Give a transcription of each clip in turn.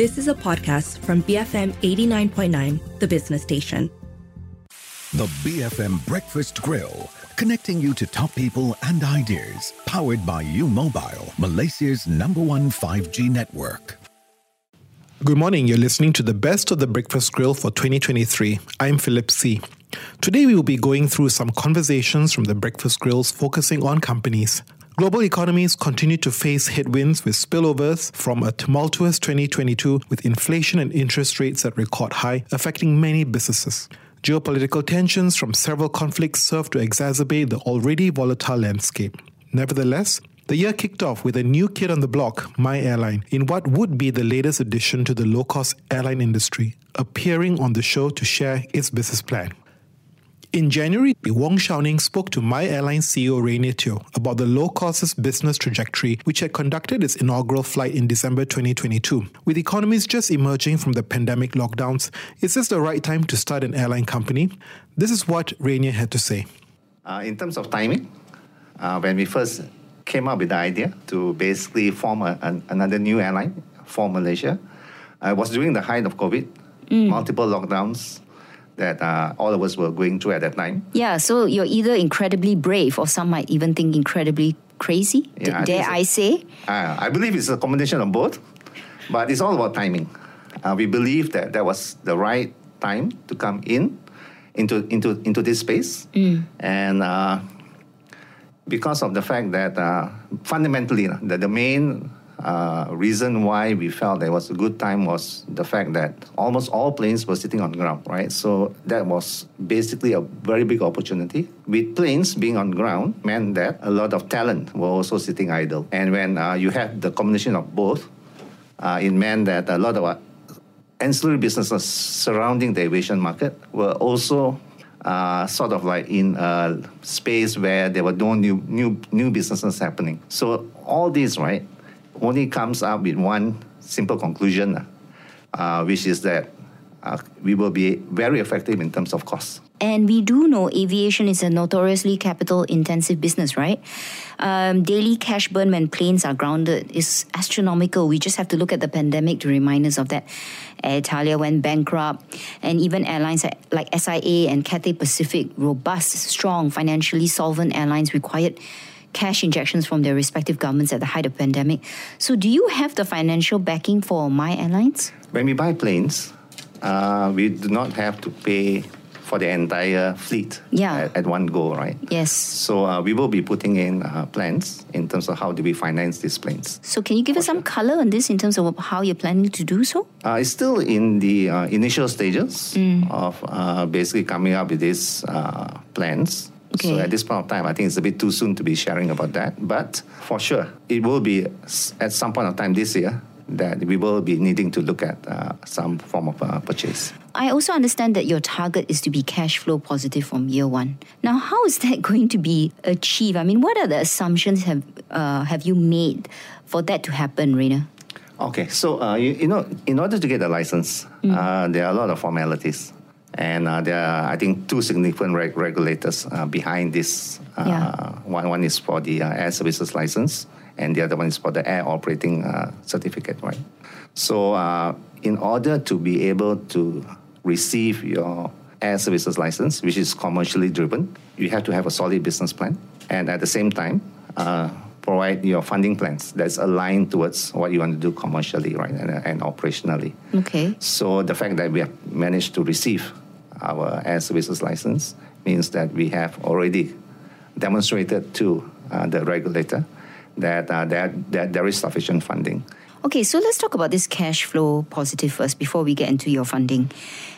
This is a podcast from BFM 89.9, the business station. The BFM Breakfast Grill, connecting you to top people and ideas, powered by U Mobile, Malaysia's number one 5G network. Good morning. You're listening to the best of the Breakfast Grill for 2023. I'm Philip See. Today we will be going through some conversations from the Breakfast Grills focusing on companies. Global economies continue to face headwinds with spillovers from a tumultuous 2022 with inflation and interest rates at record high affecting many businesses. Geopolitical tensions from several conflicts serve to exacerbate the already volatile landscape. Nevertheless, the year kicked off with a new kid on the block, MyAirline, in what would be the latest addition to the low cost airline industry, appearing on the show to share its business plan. In January, Wong Shou-ning spoke to MyAirline CEO Rayner Teo about the low cost business trajectory, which had conducted its inaugural flight in December 2022. With economies just emerging from the pandemic lockdowns, is this the right time to start an airline company? This is what Rayner had to say. Uh, in terms of timing, uh, when we first came up with the idea to basically form a, an, another new airline for Malaysia. Uh, it was during the height of COVID, mm. multiple lockdowns that uh, all of us were going through at that time. Yeah, so you're either incredibly brave or some might even think incredibly crazy. Yeah, dare I, I say? Uh, I believe it's a combination of both, but it's all about timing. Uh, we believe that that was the right time to come in into into into this space, mm. and uh, because of the fact that uh, fundamentally the, the main uh, reason why we felt it was a good time was the fact that almost all planes were sitting on ground, right? So that was basically a very big opportunity. With planes being on ground meant that a lot of talent were also sitting idle. And when uh, you have the combination of both, uh, it meant that a lot of uh, ancillary businesses surrounding the aviation market were also uh, sort of like in a space where there were no new new new businesses happening. So all this right only comes up with one simple conclusion, uh, which is that uh, we will be very effective in terms of cost. And we do know aviation is a notoriously capital intensive business, right? Um, daily cash burn when planes are grounded is astronomical. We just have to look at the pandemic to remind us of that. Alitalia went bankrupt, and even airlines like SIA and Cathay Pacific, robust, strong, financially solvent airlines, required cash injections from their respective governments at the height of pandemic. So, do you have the financial backing for MyAirlines? When we buy planes, uh, we do not have to pay for the entire fleet yeah. at, at one go, right? Yes. So uh, we will be putting in uh, plans in terms of how do we finance these planes. So can you give us some color on this in terms of how you're planning to do so? Uh, it's still in the uh, initial stages mm. of uh, basically coming up with these uh, plans. Okay. So at this point of time, I think it's a bit too soon to be sharing about that. But for sure, it will be at some point of time this year that we will be needing to look at uh, some form of uh, purchase. I also understand that your target is to be cash flow positive from year one. Now, how is that going to be achieved? I mean, what are the assumptions have uh, have you made for that to happen, Rayner? Okay, so uh, you, you, know, in order to get a license, mm. Uh, there are a lot of formalities. And uh, there are, I think, two significant reg- regulators behind this. Yeah. One, one is for the air services license, and the other one is for the air operating uh, certificate, right? So, uh, in order to be able to receive your air services license, which is commercially driven, you have to have a solid business plan, and at the same time, uh, provide your funding plans that's aligned towards what you want to do commercially, right, and, and operationally. Okay. So the fact that we have managed to receive our air services license means that we have already demonstrated to uh, the regulator that, uh, that, that there is sufficient funding. Okay, so let's talk about this cash flow positive first before we get into your funding.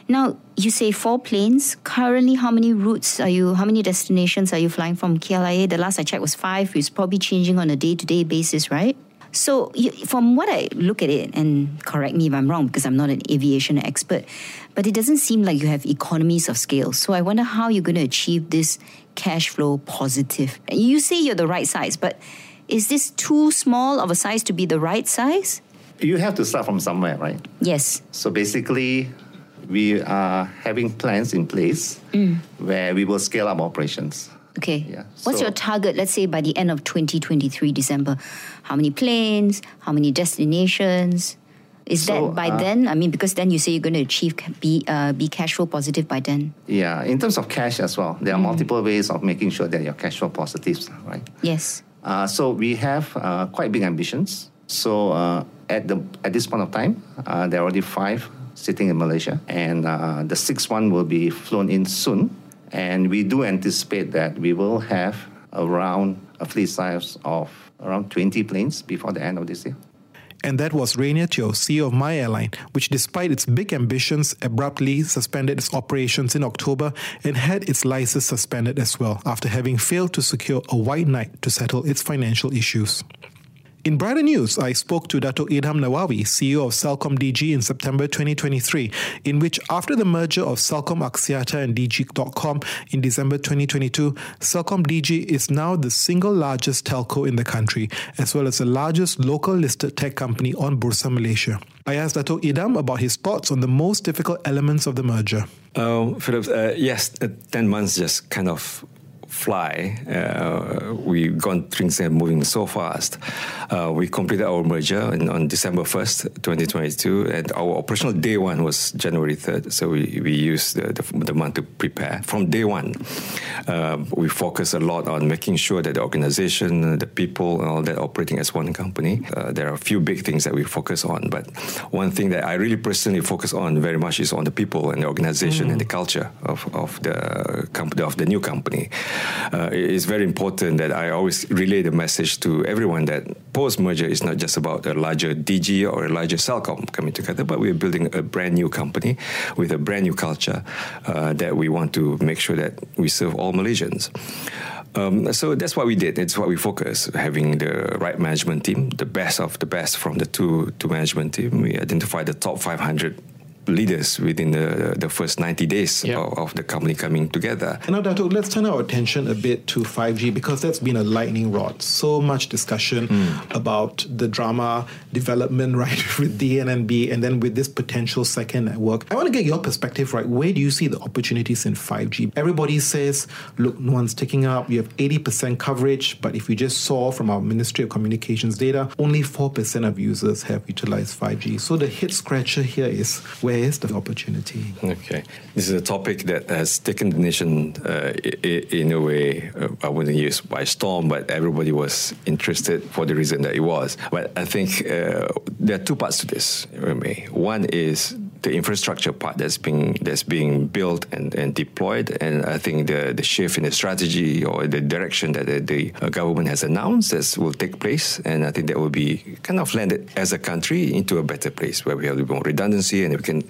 Now, you say four planes. Currently, how many routes are you, how many destinations are you flying from KLIA? The last I checked was five. It's probably changing on a day to day basis, right? So, you, from what I look at it, and correct me if I'm wrong because I'm not an aviation expert, but it doesn't seem like you have economies of scale. So, I wonder how you're going to achieve this cash flow positive. You say you're the right size, but is this too small of a size to be the right size? You have to start from somewhere, right? Yes. So basically, we are having plans in place mm. where we will scale up operations. Okay. Yeah. What's so, your target, let's say, by the end of 2023, December? How many planes? How many destinations? Is So, that by uh, then? I mean, because then you say you're going to achieve be uh, be cash flow positive by then. Yeah, in terms of cash as well, there are multiple ways of making sure that you're cash flow positive, right? Yes. Uh, so we have uh, quite big ambitions. So uh, at the at this point of time, uh, there are already five sitting in Malaysia, and uh, the sixth one will be flown in soon. And we do anticipate that we will have around a fleet size of around 20 planes before the end of this year. And that was Rayner Teo, CEO of MyAirline, which, despite its big ambitions, abruptly suspended its operations in October and had its license suspended as well after having failed to secure a white knight to settle its financial issues. In brighter news, I spoke to Dato Idham Nawawi, CEO of CelcomDigi in September 2023, in which after the merger of Celcom Axiata and Digi.com in December 2022, CelcomDigi is now the single largest telco in the country, as well as the largest local listed tech company on Bursa Malaysia. I asked Dato Idham about his thoughts on the most difficult elements of the merger. Uh, Philip, uh, yes, uh, 10 months just kind of fly. Uh, we've gone things are moving so fast. Uh, we completed our merger in, on December 1st, 2022, and our operational day one was January 3rd. So we, we used the, the, the month to prepare. From day one, uh, we focus a lot on making sure that the organization, the people, and all that operating as one company. Uh, there are a few big things that we focus on, but one thing that I really personally focus on very much is on the people and the organization and the culture of, of the company of the new company. Uh, it is very important that I always relay the message to everyone that post merger is not just about a larger Digi or a larger Celcom coming together, but we're building a brand new company with a brand new culture uh, that we want to make sure that we serve all Malaysians. Um, so that's what we did. It's what we focus. Having the right management team, the best of the best from the two two management team. We identified the top 500 leaders within the the first 90 days Yeah. of, of the company coming together. And now, Dato, let's turn our attention a bit to 5G because that's been a lightning rod. So much discussion hmm. about the drama development, right, with DNB and then with this potential second network. I want to get your perspective, right? Where do you see the opportunities in 5G? Everybody says, look, no one's taking up. You have 80% coverage, but if we just saw from our Ministry of Communications data, only 4% of users have utilized 5G. So the hit scratcher here is where is the opportunity? Okay, this is a topic that has taken the nation uh, in a way uh, I wouldn't use by storm, but everybody was interested for the reason that it was. But I think uh, there are two parts to this. One is the infrastructure part that's being that's being built and, and deployed, and I think the the shift in the strategy or the direction that the, the uh, government has announced as will take place, and I think that will be kind of landed as a country into a better place where we have a bit more redundancy and we can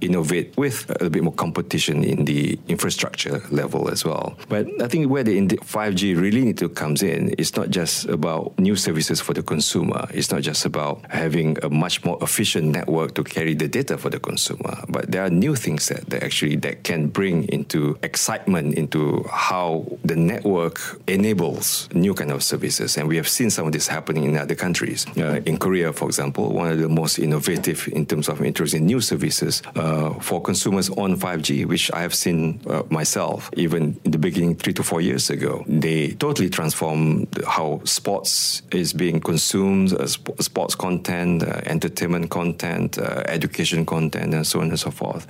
innovate with a little bit more competition in the infrastructure level as well. But I think where the 5G really need to comes in is not just about new services for the consumer. It's not just about having a much more efficient network to carry the data for the consumer. But there are new things that, that actually that can bring into excitement into how the network enables new kind of services. And we have seen some of this happening in other countries. Uh, in Korea, for example, one of the most innovative in terms of introducing new services uh, for consumers on 5G, which I have seen uh, myself even in the beginning three to four years ago. They totally transformed how sports is being consumed, uh, sp- sports content, uh, entertainment content, uh, education content, and so on and so forth.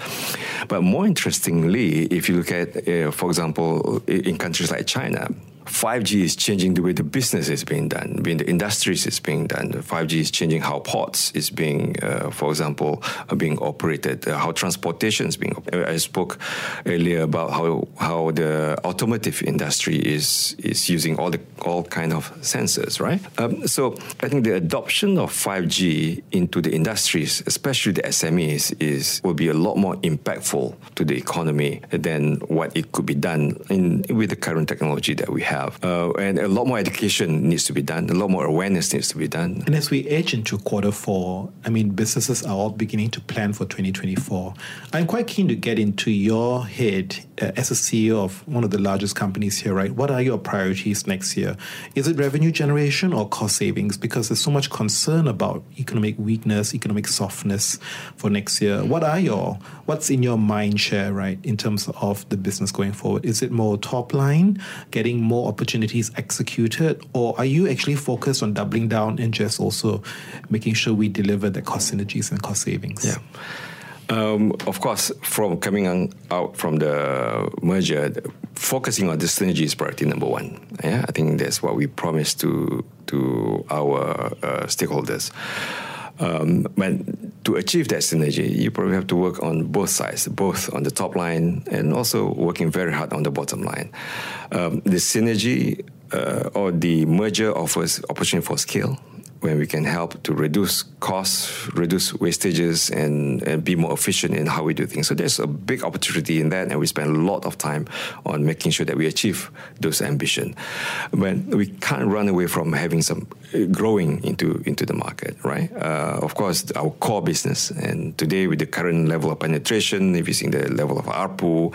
But more interestingly, if you look at, uh, for example, in countries like China, 5G is changing the way the business is being done, being the industries is being done. 5G is changing how ports is being, uh, for example, being operated, uh, how transportation is being. I spoke earlier about how how the automotive industry is is using all the all kind of sensors, right? Um, so I think the adoption of 5G into the industries, especially the SMEs, is will be a lot more impactful to the economy than what it could be done in with the current technology that we have. Uh, and a lot more education needs to be done. A lot more awareness needs to be done. And as we edge into quarter four, I mean, businesses are all beginning to plan for 2024. I'm quite keen to get into your head uh, as a CEO of one of the largest companies here, right? What are your priorities next year? Is it revenue generation or cost savings? Because there's so much concern about economic weakness, economic softness for next year. What are your, what's in your mind share, right, in terms of the business going forward? Is it more top line, getting more more opportunities executed, or are you actually focused on doubling down and just also making sure we deliver the cost synergies and cost savings? Yeah. Um, of course, from coming out from the merger, focusing on the synergy is priority number one. Yeah, I think that's what we promised to to our uh, stakeholders. Um, but to achieve that synergy, you probably have to work on both sides, both on the top line and also working very hard on the bottom line. Um, the synergy uh, or the merger offers opportunity for scale when we can help to reduce costs, reduce wastages, and, and be more efficient in how we do things. So there's a big opportunity in that, and we spend a lot of time on making sure that we achieve those ambitions. But we can't run away from having some uh, growing into into the market, right? Uh, of course, our core business, and today with the current level of penetration, if you see the level of ARPU,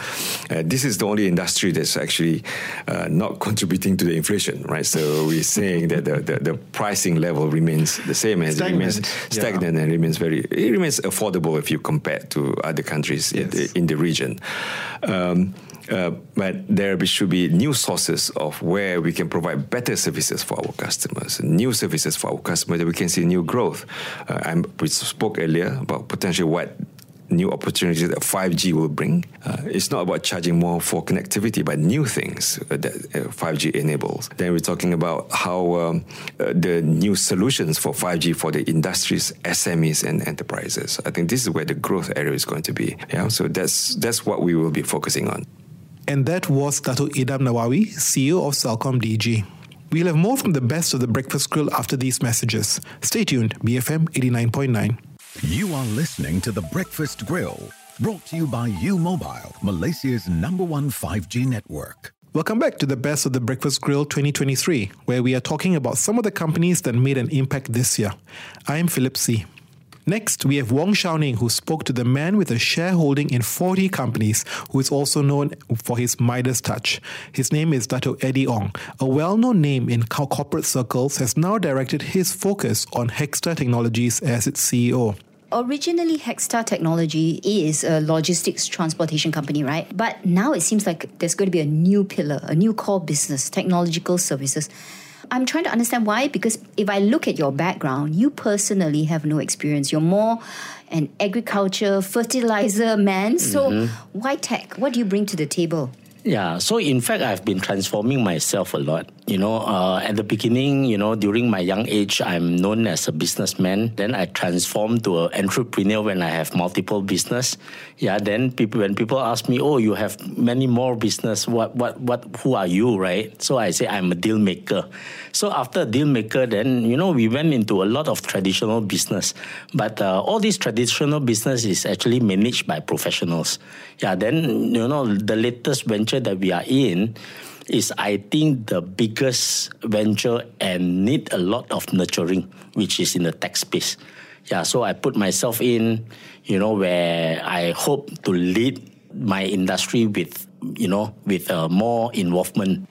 uh, this is the only industry that's actually uh, not contributing to the inflation, right? So we're saying that the, the, the pricing level remains the same as Stagnant. it remains stagnant yeah. and remains very it remains affordable if you compare to other countries yes. in, the, in the region. Um, uh, but there should be new sources of where we can provide better services for our customers, new services for our customers that we can see new growth. Uh, we spoke earlier about potentially what new opportunities that 5G will bring. Uh, it's not about charging more for connectivity, but new things uh, that uh, 5G enables. Then we're talking about how um, uh, the new solutions for 5G for the industries, SMEs, and enterprises. I think this is where the growth area is going to be. Yeah, so that's that's what we will be focusing on. And that was Dato Idham Nawawi, CEO of CelcomDigi. We'll have more from the best of the breakfast grill after these messages. Stay tuned, BFM 89.9. You are listening to The Breakfast Grill, brought to you by U Mobile, Malaysia's number one 5G network. Welcome back to the Best of the Breakfast Grill 2023, where we are talking about some of the companies that made an impact this year. I am Philip See. Next, we have Wong Ning, who spoke to the man with a shareholding in 40 companies, who is also known for his Midas touch. His name is Dato Eddie Ong. A well known name in corporate circles has now directed his focus on Hextar Technologies as its CEO. Originally, Hextar Technology is a logistics transportation company, right? But now it seems like there's going to be a new pillar, a new core business, technological services. I'm trying to understand why, because if I look at your background, you personally have no experience. You're more an agriculture, fertilizer man. So mm-hmm. why tech? What do you bring to the table? Yeah, so in fact, I've been transforming myself a lot. You know, uh, at the beginning, you know, during my young age, I'm known as a businessman. Then I transformed to an entrepreneur when I have multiple business. Yeah, then people when people ask me, "Oh, you have many more business. What, what, what? Who are you?" Right? So I say I'm a deal maker. So after deal maker, then you know we went into a lot of traditional business, but uh, all this traditional business is actually managed by professionals. Yeah, then you know the latest venture that we are in is I think the biggest venture and need a lot of nurturing, which is in the tech space. Yeah, so I put myself in, you know, where I hope to lead my industry with, you know, with uh, more involvement.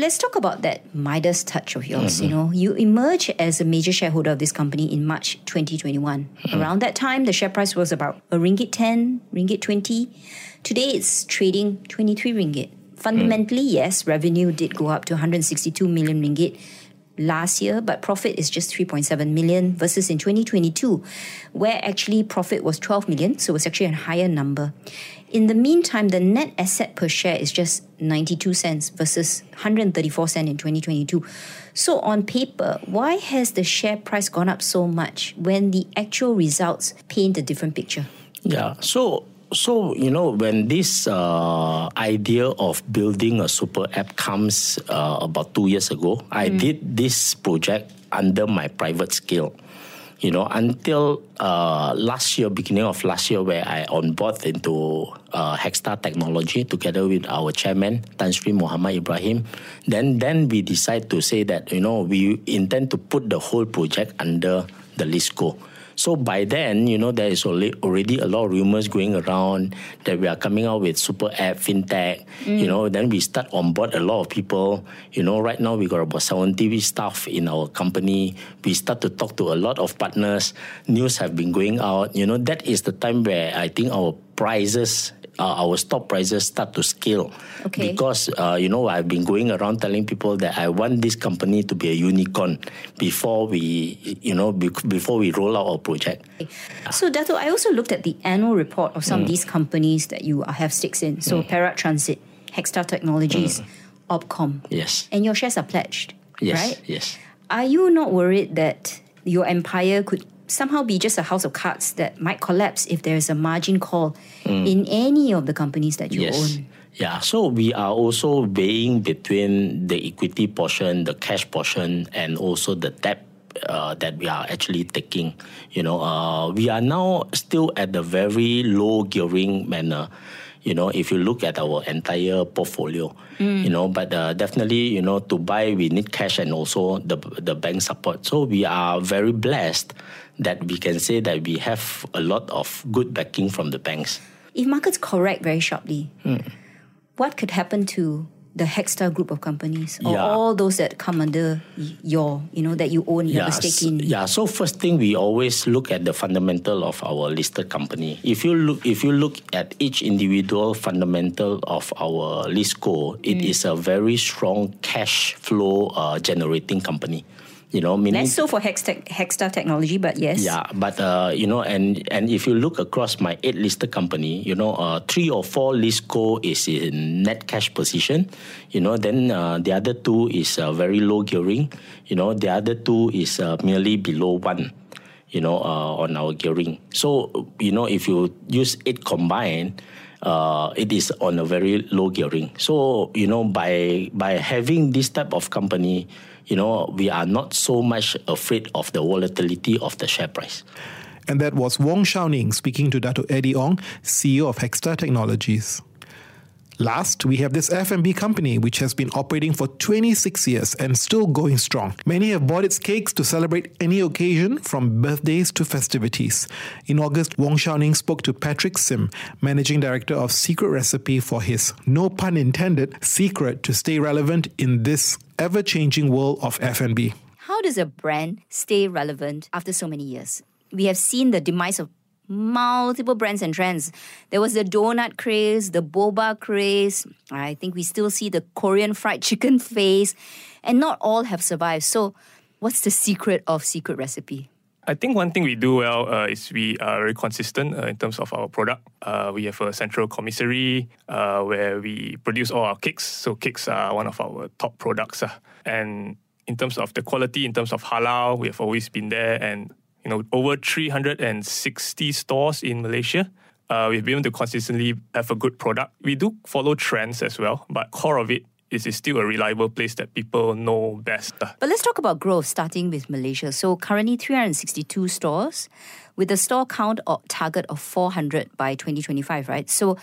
Let's talk about that Midas touch of yours. Mm-hmm. You know, you emerged as a major shareholder of this company in March 2021. Mm-hmm. Around that time, the share price was about a ringgit 10, ringgit 20. Today, it's trading 23 ringgit. Fundamentally, mm. yes, revenue did go up to 162 million ringgit last year, but profit is just 3.7 million versus in 2022, where actually profit was 12 million, so it's actually a higher number. In the meantime, the net asset per share is just 92 cents versus 134 cents in 2022. So, on paper, why has the share price gone up so much when the actual results paint a different picture? Yeah, so so you know when this uh, idea of building a super app comes uh, about two years ago, mm. I did this project under my private scale you know, until uh, last year, beginning of last year, where I on board into uh, Hextar Technology together with our chairman Tan Sri Muhammad Ibrahim. Then, then we decide to say that you know we intend to put the whole project under the listco. So by then, you know, there is already a lot of rumors going around that we are coming out with super app, fintech. Mm. You know, then we start on board a lot of people. You know, right now we got about 70 staff in our company. We start to talk to a lot of partners. News have been going out. You know, that is the time where I think our prices uh, our stock prices start to scale. Okay. Because uh, you know I've been going around telling people that I want this company to be a unicorn before we you know be, before we roll out our project. So, Dato, I also looked at the annual report of Mm. some of these companies that you have stakes in. So, Perak Transit, Hextar Technologies, Opcom. Yes. And your shares are pledged, Yes. right? Yes. Are you not worried that your empire could somehow be just a house of cards that might collapse if there is a margin call in any of the companies that you Mm. Yes. own? Yeah, so we are also weighing between the equity portion, the cash portion, and also the debt uh, that we are actually taking. You know, uh, we are now still at the very low gearing manner. You know, if you look at our entire portfolio, you know, but uh, definitely, you know, to buy we need cash and also the the bank support. So we are very blessed that we can say that we have a lot of good backing from the banks. If markets correct very sharply, Hmm. what could happen to the Hextar group of companies or Yeah. all those that come under your, you know, that you own, you have a stake in? yeah. So first thing we always look at the fundamental of our listed company. If you look, if you look at each individual fundamental of our listco, it is a very strong cash flow uh, generating company. You know, meaning Less so for Hextech, Hextar Technology, but yes. yeah, but uh, you know, and and if you look across my eight listed company, you know, uh, three or four listco is in net cash position. You know, then uh, the other two is uh, very low gearing. You know, the other two is uh, merely below one. You know, uh, on our gearing. So you know, if you use it combined. Uh, it is on a very low gearing. So you know, by by having this type of company, you know, we are not so much afraid of the volatility of the share price. And that was Wong Shou-ning speaking to Dato Eddie Ong, CEO of Hextar Technologies. Last, we have this F&B company which has been operating for 26 years and still going strong. Many have bought its cakes to celebrate any occasion from birthdays to festivities. In August, Wong Shou-ning spoke to Patrick Sim, managing director of Secret Recipe for his, no pun intended, secret to stay relevant in this ever-changing world of F&B. How does a brand stay relevant after so many years? We have seen the demise of multiple brands and trends. There was the donut craze, the boba craze. I think we still see the Korean fried chicken phase, and not all have survived. So, what's the secret of Secret Recipe? I think one thing we do well uh, is we are very consistent uh, in terms of our product. Uh, we have a central commissary uh, where we produce all our cakes. So cakes are one of our top products. uh. And in terms of the quality, in terms of halal, we have always been there. And you know, over 360 stores in Malaysia. Uh, we've been able to consistently have a good product. We do follow trends as well, but core of it is still a reliable place that people know best. But let's talk about growth, starting with Malaysia. So currently 362 stores, with a store count or target of 400 by 2025, right? So,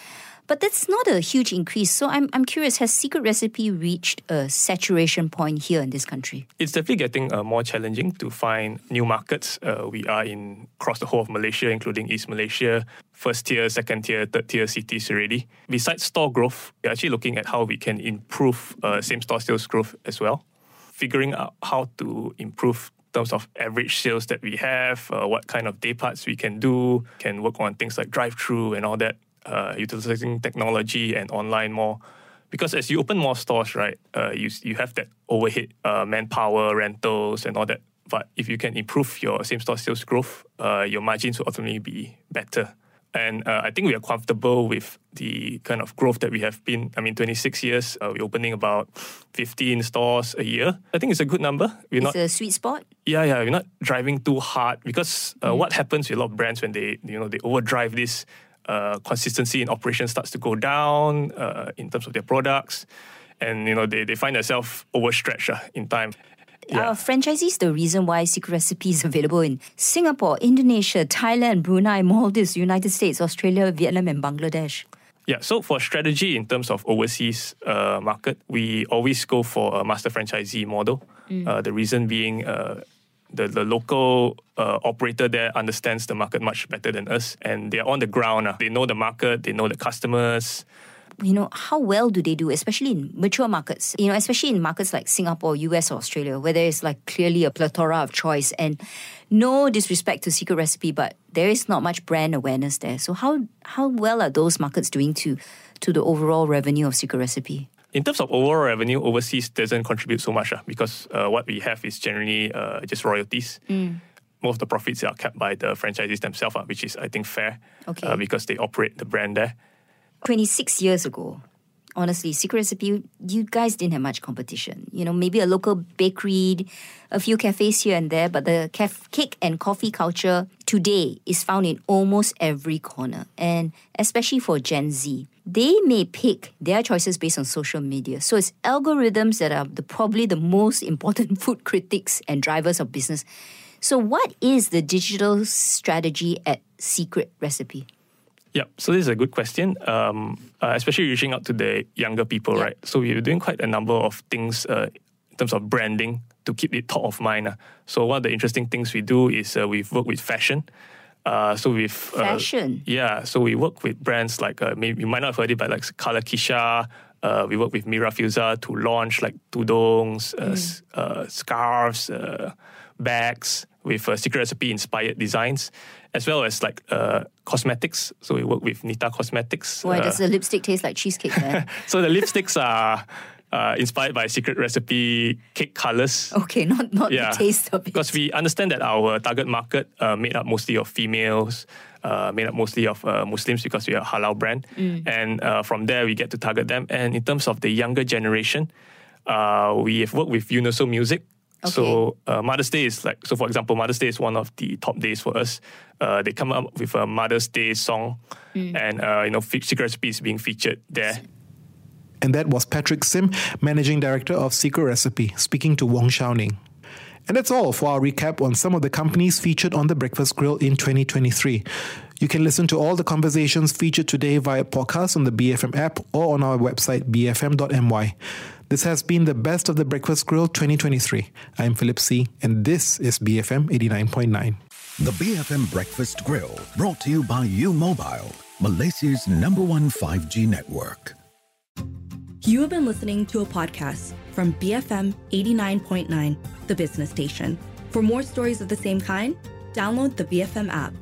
but that's not a huge increase. So I'm, I'm curious, has Secret Recipe reached a saturation point here in this country? It's definitely getting uh, more challenging to find new markets. Uh, we are in across the whole of Malaysia, including East Malaysia, first tier, second tier, third tier cities already. Besides store growth, we're actually looking at how we can improve uh, same store sales growth as well. Figuring out how to improve terms of average sales that we have, uh, what kind of day parts we can do, can work on things like drive-through and all that, uh, utilizing technology and online more because as you open more stores, right, uh, you you have that overhead, uh, manpower, rentals, and all that. But if you can improve your same store sales growth, uh, your margins will ultimately be better. And uh, I think we are comfortable with the kind of growth that we have been. I mean, 26 years, uh, we're opening about 15 stores a year. I think it's a good number. We're It's not a sweet spot. yeah, yeah, we're not driving too hard because uh, what happens with a lot of brands when they, you know, they overdrive this uh, consistency in operation starts to go down uh, in terms of their products, and you know they, they find themselves overstretched uh, in time. Yeah. Are franchisees the reason why Secret Recipe is available in Singapore, Indonesia, Thailand, Brunei, Maldives, United States, Australia, Vietnam, and Bangladesh? Yeah, so for strategy in terms of overseas uh, market, we always go for a master franchisee model. Uh, the reason being, uh, the, the local uh, operator there understands the market much better than us, and they're on the ground. Uh. They know the market, they know the customers. you know, how well do they do, especially in mature markets? You know, especially in markets like Singapore, US, or Australia, where there is like clearly a plethora of choice and no disrespect to Secret Recipe, but there is not much brand awareness there. So how how well are those markets doing to to the overall revenue of Secret Recipe? In terms of overall revenue, overseas doesn't contribute so much uh, because uh, what we have is generally uh, just royalties. Most of the profits are kept by the franchisees themselves, uh, which is, I think, fair Okay. uh, because they operate the brand there. 26 years ago, honestly, Secret Recipe, you guys didn't have much competition. You know, maybe a local bakery, a few cafes here and there, but the caf- cake and coffee culture today is found in almost every corner. And especially for Gen Z, they may pick their choices based on social media. So it's algorithms that are the, probably the most important food critics and drivers of business. So, what is the digital strategy at Secret Recipe? Yeah, so this is a good question, um, uh, especially reaching out to the younger people, Yeah. right? So we're doing quite a number of things uh, in terms of branding to keep it top of mind. uh. So one of the interesting things we do is uh, we've worked with fashion. Uh, so we've uh, Fashion? yeah. So we work with brands like uh, maybe you might not have heard it, but like Color Kisha. Uh, we work with Mira Fusa to launch like tudongs, uh, uh, scarves, uh, bags with uh, secret recipe inspired designs, as well as like uh, cosmetics. So we work with Nita Cosmetics. Why uh, does the lipstick taste like cheesecake then? so the lipsticks are uh, inspired by secret recipe cake colors. okay, not not Yeah, the taste of it. Because we understand that our target market uh, made up mostly of females, uh, made up mostly of uh, Muslims because we are a halal brand, and uh, from there we get to target them. And in terms of the younger generation, uh, we have worked with Universal Music. So uh, Mother's Day is like so. For example, Mother's Day is one of the top days for us. Uh, they come up with a Mother's Day song, and uh, you know, fe- secret recipe is being featured there. And that was Patrick Sim, Managing Director of Secret Recipe, speaking to Wong Shou-ning. And that's all for our recap on some of the companies featured on the Breakfast Grill in 2023. You can listen to all the conversations featured today via podcast on the BFM app or on our website bfm.my. This has been the best of the Breakfast Grill 2023. I'm Philip See, and this is BFM 89.9. The BFM Breakfast Grill, brought to you by U Mobile, Malaysia's number one 5G network. You have been listening to a podcast from BFM 89.9, the business station. For more stories of the same kind, download the BFM app.